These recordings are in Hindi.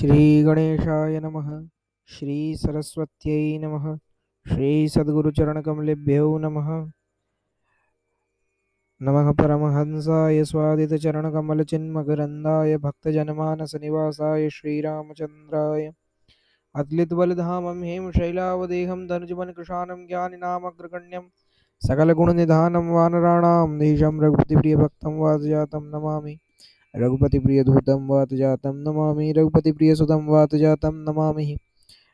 श्रीगणेशाय नमः। श्रीसरस्वत्यै नमः। श्रीसद्गुरुचरणकमलेभ्यो नमः। नमः परमहंसाय, स्वादितचरणकमलचिन्मकरन्दाय, भक्तजनमानसनिवासाय, श्रीरामचन्द्राय। अत्लितबलधामं हेमशैलावदेहं धनुजवनकृशानं ज्ञानिनामग्रगण्यं सकलगुणनिधानं वानराणां देशं रघुपतिप्रियभक्तं वातजातं नमामि। रघुपतिप्रियधूतं वातजातं नमामि, रघुपतिप्रियसुतं वातजातं नमामि।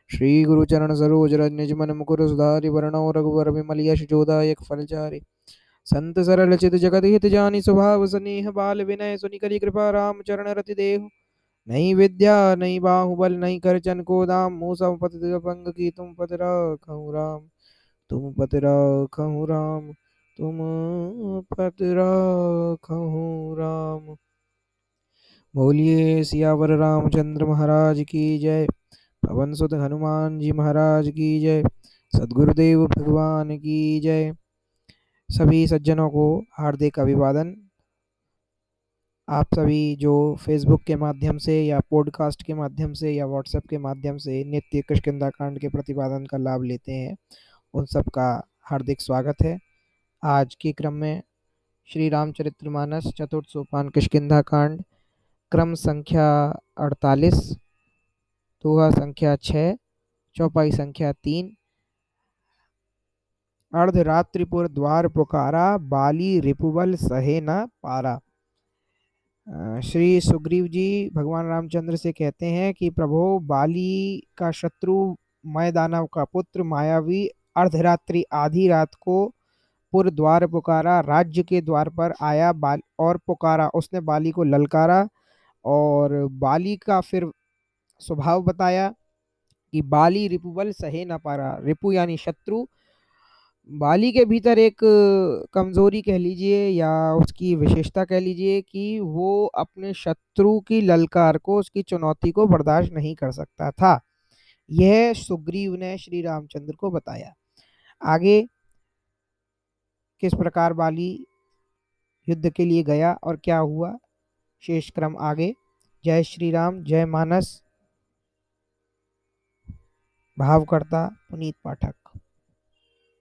श्रीगुरुचरणसरोजरजनिजमनमुकुरसुधारिवर्णो रघुवरविमलयशोदायक फलचारि संत सरल चित जगत हित जानी स्वभाव स्नेह बाल विनय सुनि करी कृपा राम। चरण रति देहु नहीं विद्या नहीं बाहुबल नहीं करचन को दाम मूसा पत पंग की तुम पत राखहु राम, तुम पत राखहु राम तुम पत राखहु राम। बोलिए सियावर रामचंद्र महाराज की जय। पवन सुत हनुमान जी महाराज की जय। सदगुरुदेव भगवान की जय। सभी सज्जनों को हार्दिक अभिवादन। आप सभी जो फेसबुक के माध्यम से या पॉडकास्ट के माध्यम से या व्हाट्सएप के माध्यम से नित्य किष्किंदा कांड के प्रतिपादन का लाभ लेते हैं, उन सब का हार्दिक स्वागत है। आज के क्रम में श्री रामचरितमानस चतुर्थ सोपान किष्किंधा कांड क्रम संख्या अड़तालीस, दोहा संख्या छः, चौपाई संख्या तीन। अर्धरात्रिपुर द्वार पुकारा, बाली रिपुबल सहे न पारा। श्री सुग्रीव जी भगवान रामचंद्र से कहते हैं कि प्रभो, बाली का शत्रु मय दानव का पुत्र मायावी अर्धरात्रि आधी रात को पुर द्वार पुकारा, राज्य के द्वार पर आया बाल और पुकारा। उसने बाली को ललकारा और बाली का फिर स्वभाव बताया कि बाली रिपुबल सहे ना पा रहा रिपु यानी शत्रु। बाली के भीतर एक कमज़ोरी कह लीजिए या उसकी विशेषता कह लीजिए कि वो अपने शत्रु की ललकार को, उसकी चुनौती को बर्दाश्त नहीं कर सकता था। यह सुग्रीव ने श्री रामचंद्र को बताया। आगे किस प्रकार बाली युद्ध के लिए गया और क्या हुआ? शेष क्रम आगे। जय श्री राम जय मानस। भावकर्ता पुनीत पाठक।